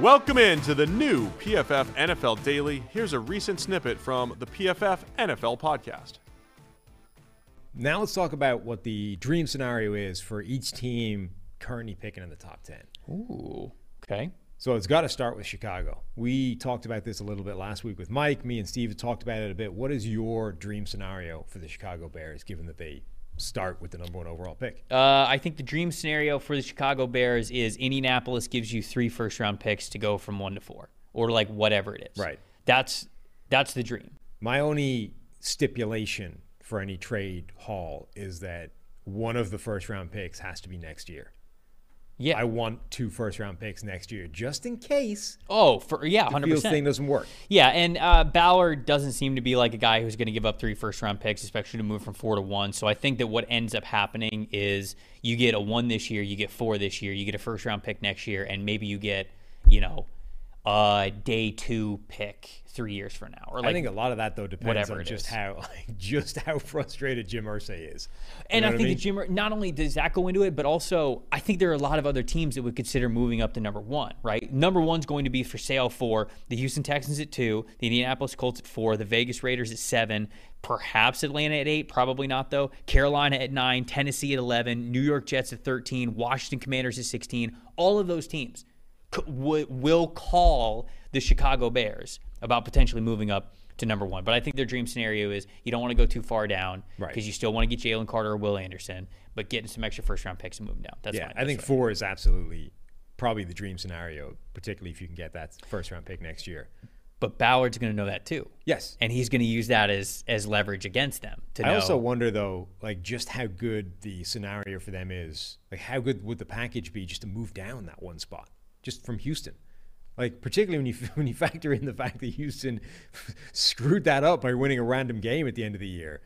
Welcome into the new PFF NFL Daily. Here's a recent snippet from the PFF NFL podcast. Now let's talk about what the dream scenario is for each team currently picking in the top 10. Ooh, okay. So it's got to start with Chicago. We talked about this a little bit last week with Mike. Me and Steve talked about it a bit. What is your dream scenario for the Chicago Bears, given that they start with the number one overall pick? Uh, I think the dream scenario for the Chicago Bears is Indianapolis gives you three first round picks to go from one to four, or like whatever it is. Right. That's that's the dream. My only stipulation for any trade haul is that one of the first round picks has to be next year. Yeah. I want two first round picks next year just in case oh, for yeah, the hundred percent. thing doesn't work. Yeah, and uh, Ballard doesn't seem to be like a guy who's going to give up three first round picks, especially to move from four to one. So I think that what ends up happening is you get a one this year, you get four this year, you get a first round pick next year, and maybe you get, you know, a day two pick three years from now. Or like I think a lot of that though depends on just is. how like, just how frustrated Jim Irsay is. You And I think mean? that Jim, not only does that go into it, but also I think there are a lot of other teams that would consider moving up to number one, right? Number one's going to be for sale for the Houston Texans at two, the Indianapolis Colts at four, the Vegas Raiders at seven, perhaps Atlanta at eight, probably not though, Carolina at nine, Tennessee at 11, New York Jets at 13, Washington Commanders at 16. All of those teams w- will call the Chicago Bears about potentially moving up to number one. But I think their dream scenario is you don't want to go too far down Right. because you still want to get Jalen Carter or Will Anderson, but getting some extra first round picks and moving down. That's yeah, fine. I think four is absolutely probably the dream scenario, particularly if you can get that first round pick next year. But Ballard's going to know that too. Yes. And he's going to use that as as leverage against them. To I know, also wonder though, like just how good the scenario for them is. Like how good would the package be just to move down that one spot, just from Houston? Like particularly when you when you factor in the fact that Houston screwed that up by winning a random game at the end of the year.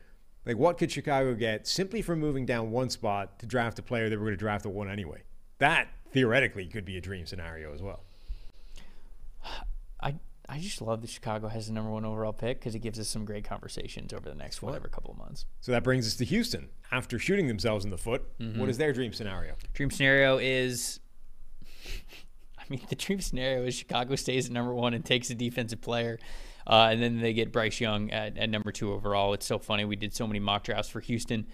Like what could Chicago get simply from moving down one spot to draft a player that we're going to draft at one anyway? That theoretically could be a dream scenario as well. I I just love that Chicago has the number one overall pick because it gives us some great conversations over the next whatever couple of months. So that brings us to Houston. After shooting themselves in the foot, Mm-hmm. what is their dream scenario? Dream scenario is. I mean, the dream scenario is Chicago stays at number one and takes a defensive player, uh, and then they get Bryce Young at, at number two overall. It's so funny. We did so many mock drafts for Houston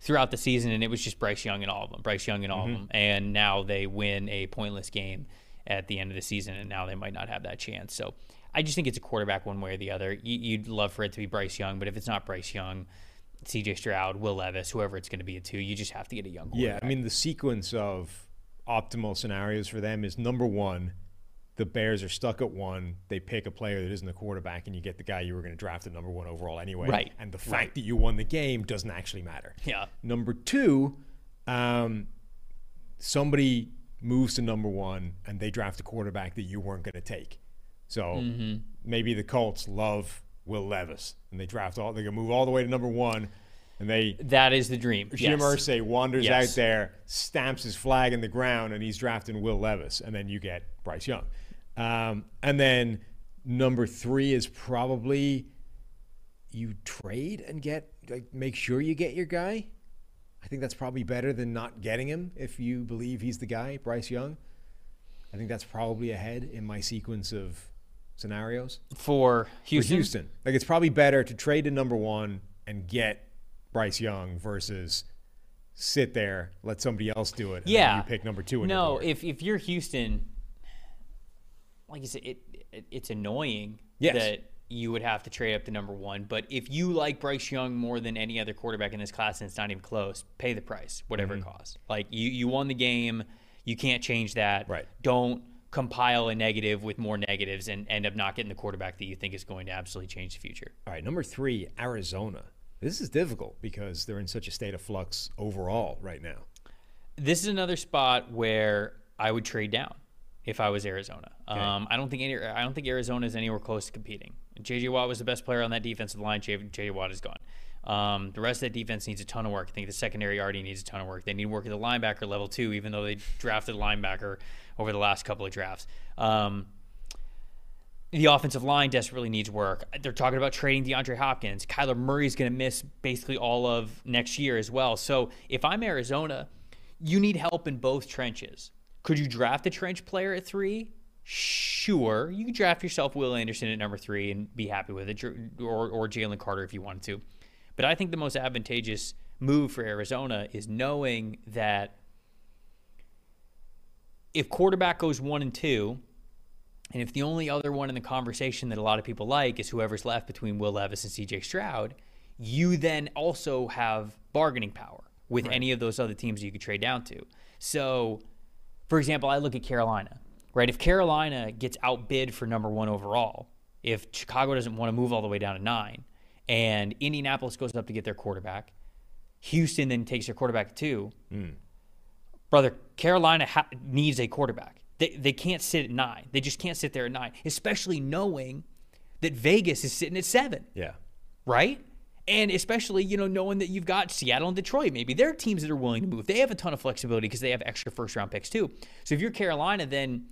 throughout the season, and it was just Bryce Young in all of them. Bryce Young in all of them, and now they win a pointless game at the end of the season, and now they might not have that chance. So I just think it's a quarterback one way or the other. You, you'd love for it to be Bryce Young, but if it's not Bryce Young, C.J. Stroud, Will Levis, whoever it's going to be at two, you just have to get a young quarterback. Yeah, I mean the sequence of optimal scenarios for them is number one, the Bears are stuck at one. They pick a player that isn't a quarterback, and you get the guy you were going to draft at number one overall anyway. Right, And the fact right. that you won the game doesn't actually matter. Yeah. Number two, um, somebody moves to number one, and they draft a quarterback that you weren't going to take. So Mm-hmm. maybe the Colts love Will Levis, and they draft all. They can move all the way to number one, and they That is the dream. Jim yes. Irsay wanders Yes. out there, stamps his flag in the ground, and he's drafting Will Levis, and then you get Bryce Young. Um, and then number three is probably you trade and get like make sure you get your guy. I think that's probably better than not getting him if you believe he's the guy, Bryce Young. I think that's probably ahead in my sequence of scenarios for Houston. for Houston. Like it's probably better to trade to number one and get Bryce Young versus sit there, let somebody else do it. and Yeah. you pick number two. No, if if you're Houston, like you said, it, it it's annoying Yes. that you would have to trade up to number one. But if you like Bryce Young more than any other quarterback in this class, and it's not even close, pay the price, whatever Mm-hmm. it costs. Like you you won the game, you can't change that. Right. Don't compile a negative with more negatives and end up not getting the quarterback that you think is going to absolutely change the future. All right, number three, Arizona. This is difficult because they're in such a state of flux overall right now. this is another spot where I would trade down if I was Arizona. Um, I don't think any, I don't think Arizona is anywhere close to competing. JJ Watt was the best player on that defensive line. JJ Watt is gone. Um, the rest of that defense needs a ton of work. I think the secondary already needs a ton of work. They need work at the linebacker level too, even though they drafted a linebacker over the last couple of drafts. Um, the offensive line desperately needs work. They're talking about trading DeAndre Hopkins. Kyler Murray is going to miss basically all of next year as well. So if I'm Arizona, you need help in both trenches. Could you draft a trench player at three? Sure. You could draft yourself Will Anderson at number three and be happy with it, or, or Jalen Carter if you wanted to. But I think the most advantageous move for Arizona is knowing that if quarterback goes one and two, and if the only other one in the conversation that a lot of people like is whoever's left between Will Levis and CJ Stroud, you then also have bargaining power with any of those other teams you could trade down to. So, for example, I look at Carolina, right? If Carolina gets outbid for number one overall, if Chicago doesn't want to move all the way down to nine, and Indianapolis goes up to get their quarterback, Houston then takes their quarterback too. two, hmm. brother, Carolina ha- needs a quarterback. They, they can't sit at nine. They just can't sit there at nine, especially knowing that Vegas is sitting at seven, Yeah. right? And especially, you know, knowing that you've got Seattle and Detroit, maybe they're teams that are willing to move. They have a ton of flexibility because they have extra first round picks too. So if you're Carolina, then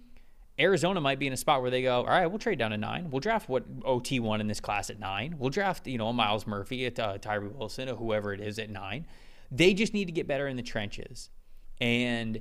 Arizona might be in a spot where they go, all right, we'll trade down to nine. We'll draft what OT one in this class at nine. We'll draft, you know, a Myles Murphy, at uh, Tyree Wilson, or whoever it is at nine. They just need to get better in the trenches, and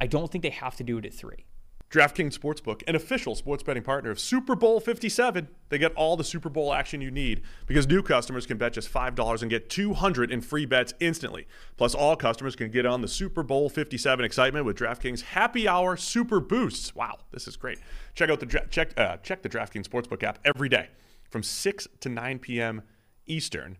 I don't think they have to do it at three. DraftKings Sportsbook, an official sports betting partner of Super Bowl 57. They get all the Super Bowl action you need because new customers can bet just $5 and get 200 in free bets instantly. Plus, all customers can get on the Super Bowl 57 excitement with DraftKings Happy Hour Super Boosts. Wow, this is great. Check out the check uh, check the DraftKings Sportsbook app every day from 6 to 9 p.m. Eastern.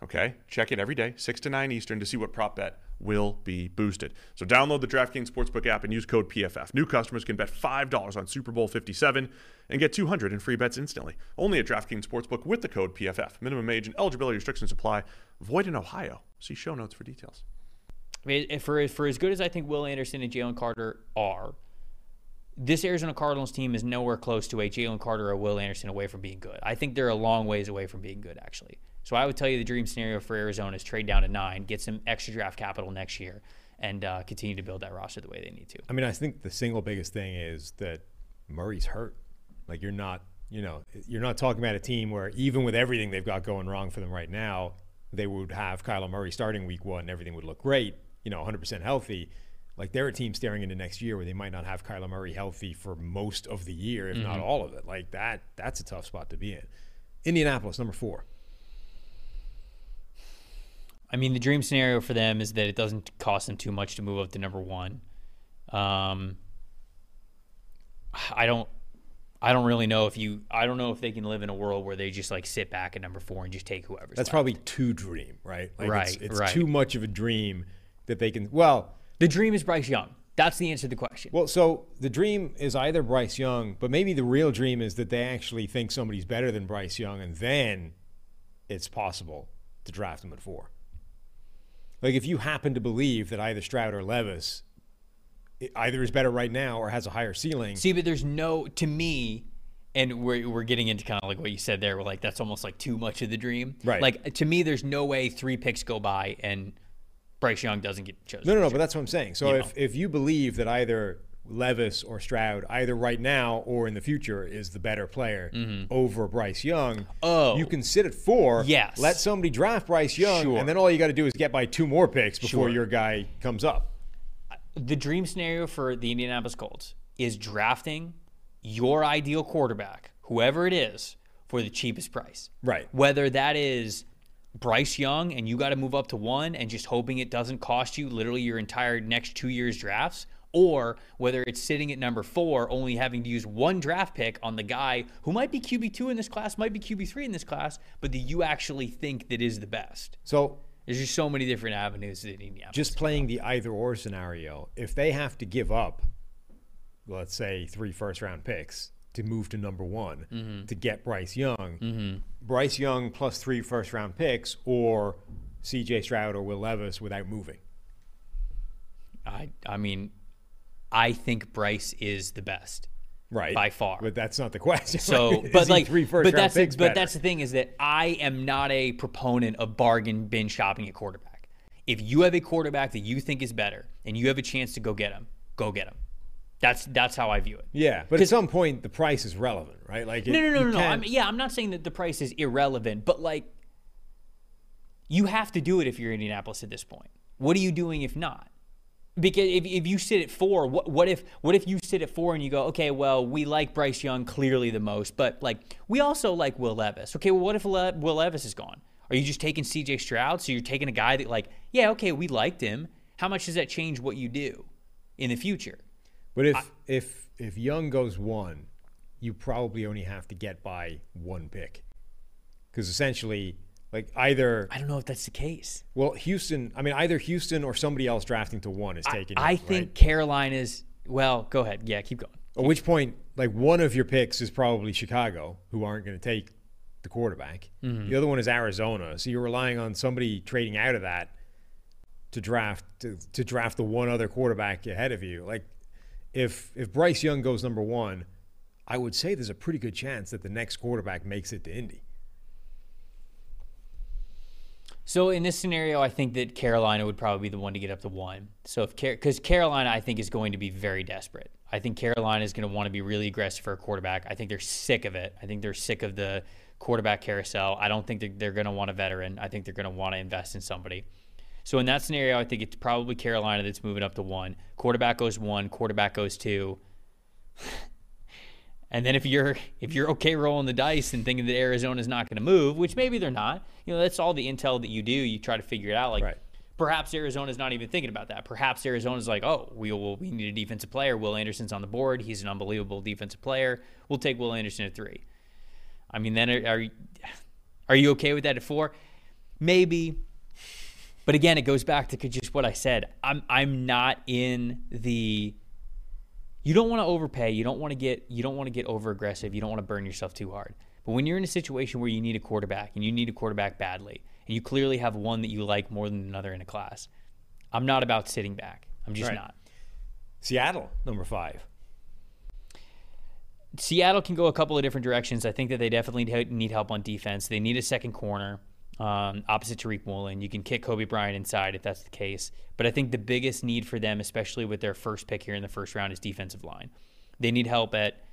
Okay, check it every day, 6 to 9 Eastern, to see what prop bet will be boosted. So download the DraftKings Sportsbook app and use code PFF. New customers can bet $5 on Super Bowl 57 and get 200 in free bets instantly. Only at DraftKings Sportsbook with the code PFF. Minimum age and eligibility restrictions apply. Void in Ohio. See show notes for details. I mean, for for as good as I think Will Anderson and Jalen Carter are, this Arizona Cardinals team is nowhere close to a Jalen Carter or Will Anderson away from being good. I think they're a long ways away from being good, actually. So I would tell you the dream scenario for Arizona is trade down to nine, get some extra draft capital next year, and uh, continue to build that roster the way they need to. I mean, I think the single biggest thing is that Murray's hurt. Like you're not, you know, you're not talking about a team where even with everything they've got going wrong for them right now, they would have Kyler Murray starting week one and everything would look great, you know, 100% healthy. Like they're a team staring into next year where they might not have Kyler Murray healthy for most of the year, if not all of it. Like that, that's a tough spot to be in. Indianapolis, number four. I mean, the dream scenario for them is that it doesn't cost them too much to move up to number one. Um, I don't, I don't really know if you, I don't know if they can live in a world where they just like sit back at number four and just take whoever's. That's left. probably too dream, right? Like Right, It's, it's right. too much of a dream that they can. Well, the dream is Bryce Young. That's the answer to the question. Well, so the dream is either Bryce Young, but maybe the real dream is that they actually think somebody's better than Bryce Young, and then it's possible to draft him at four. Like if you happen to believe that either Stroud or Levis either is better right now or has a higher ceiling, See, but there's no to me, and we're we're getting into kind of like what you said there. We're like that's almost like too much of the dream. Right. Like to me, there's no way three picks go by and Bryce Young doesn't get chosen. no, no, no. But that's what I'm saying. So You if if you believe that either Levis or Stroud, either right now or in the future, is the better player over Bryce Young, Mm-hmm. Oh. you can sit at four. Yes. Let somebody draft Bryce Young, Sure. and then all you got to do is get by two more picks before Sure. your guy comes up. the dream scenario for the Indianapolis Colts is drafting your ideal quarterback, whoever it is, for the cheapest price. Right. Whether that is Bryce Young and you got to move up to one and just hoping it doesn't cost you literally your entire next two years drafts, or whether it's sitting at number four, only having to use one draft pick on the guy who might be QB2 in this class, might be QB3 in this class, but that you actually think that is the best. So There's just so many different avenues that Indianapolis. just playing the either or scenario, if they have to give up, let's say three first round picks to move to number one Mm-hmm. to get Bryce Young, Bryce Young plus three first round picks, or CJ Stroud or Will Levis without moving. I, I mean, I think Bryce is the best. Right. By far. But that's not the question. So. But like, three first but round that's the, picks but better? that's the thing is that I am not a proponent of bargain bin shopping at quarterback. If you have a quarterback that you think is better and you have a chance to go get him, go get him. That's that's how I view it. Yeah, but at some point the price is relevant, right? Like it, No, no, no, no, no. I'm, yeah, I'm not saying that the price is irrelevant, but like, you have to do it if you're Indianapolis at this point. What are you doing if not? Because if, if you sit at four, what, what if what if you sit at four and you go, okay, well, we like Bryce Young clearly the most, but like we also like Will Levis. Okay, well, what if Le- Will Levis is gone? Are you just taking C.J. Stroud? So you're taking a guy that like, yeah, okay, we liked him. How much does that change what you do in the future? But if if if Young goes one, you probably only have to get by one pick, because essentially, like either I don't know if that's the case. well, Houston. I mean, either Houston or somebody else drafting to one is taking. I him, think right? Carolina's. Well, go ahead. Yeah, keep going. At which point, like one of your picks is probably Chicago, who aren't going to take the quarterback. Mm-hmm. The other one is Arizona, so you're relying on somebody trading out of that to draft to, to draft the one other quarterback ahead of you. Like if if Bryce Young goes number one, I would say there's a pretty good chance that the next quarterback makes it to Indy. So in this scenario, I think that Carolina would probably be the one to get up to one. So if because Carolina, I think is going to be very desperate. I think Carolina is going to want to be really aggressive for a quarterback. I think they're sick of it. I think they're sick of the quarterback carousel. I don't think that they're going to want a veteran. I think they're going to want to invest in somebody. So in that scenario, I think it's probably Carolina that's moving up to one. Quarterback goes one. Quarterback goes two. And then if you're if you're okay rolling the dice and thinking that Arizona's not going to move, which maybe they're not, you know that's all the intel that you do. You try to figure it out. Like Right. perhaps Arizona's not even thinking about that. Perhaps Arizona's like, oh, we will we need a defensive player. Will Anderson's on the board. He's an unbelievable defensive player. We'll take Will Anderson at three. I mean, then are are you, are you okay with that at four? Maybe. But again, it goes back to just what I said. I'm I'm not in the you don't want to overpay. You don't want to get you don't want to get over aggressive. You don't want to burn yourself too hard. But when you're in a situation where you need a quarterback and you need a quarterback badly, and you clearly have one that you like more than another in a class, I'm not about sitting back. I'm just Right. not. Seattle, number five. Seattle can go a couple of different directions. I think that they definitely need help on defense. They need a second corner um, opposite Tariq Woolen. You can kick Coby Bryant inside if that's the case. But I think the biggest need for them, especially with their first pick here in the first round, is defensive line. They need help at,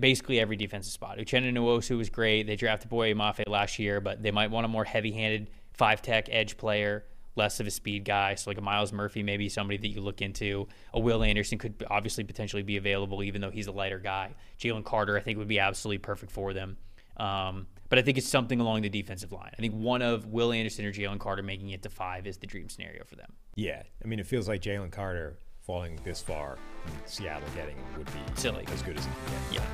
basically every defensive spot. Uchenna Nwosu was great. They drafted Boye Mafe last year, but they might want a more heavy-handed five-tech edge player, less of a speed guy. So like a Myles Murphy, maybe somebody that you look into. A Will Anderson could obviously potentially be available, even though he's a lighter guy. Jalen Carter, I think, would be absolutely perfect for them. Um, but I think it's something along the defensive line. I think one of Will Anderson or Jalen Carter making it to five is the dream scenario for them. Yeah, I mean, it feels like Jalen Carter falling this far, and Seattle getting would be Silly. as good as it can get. Yeah.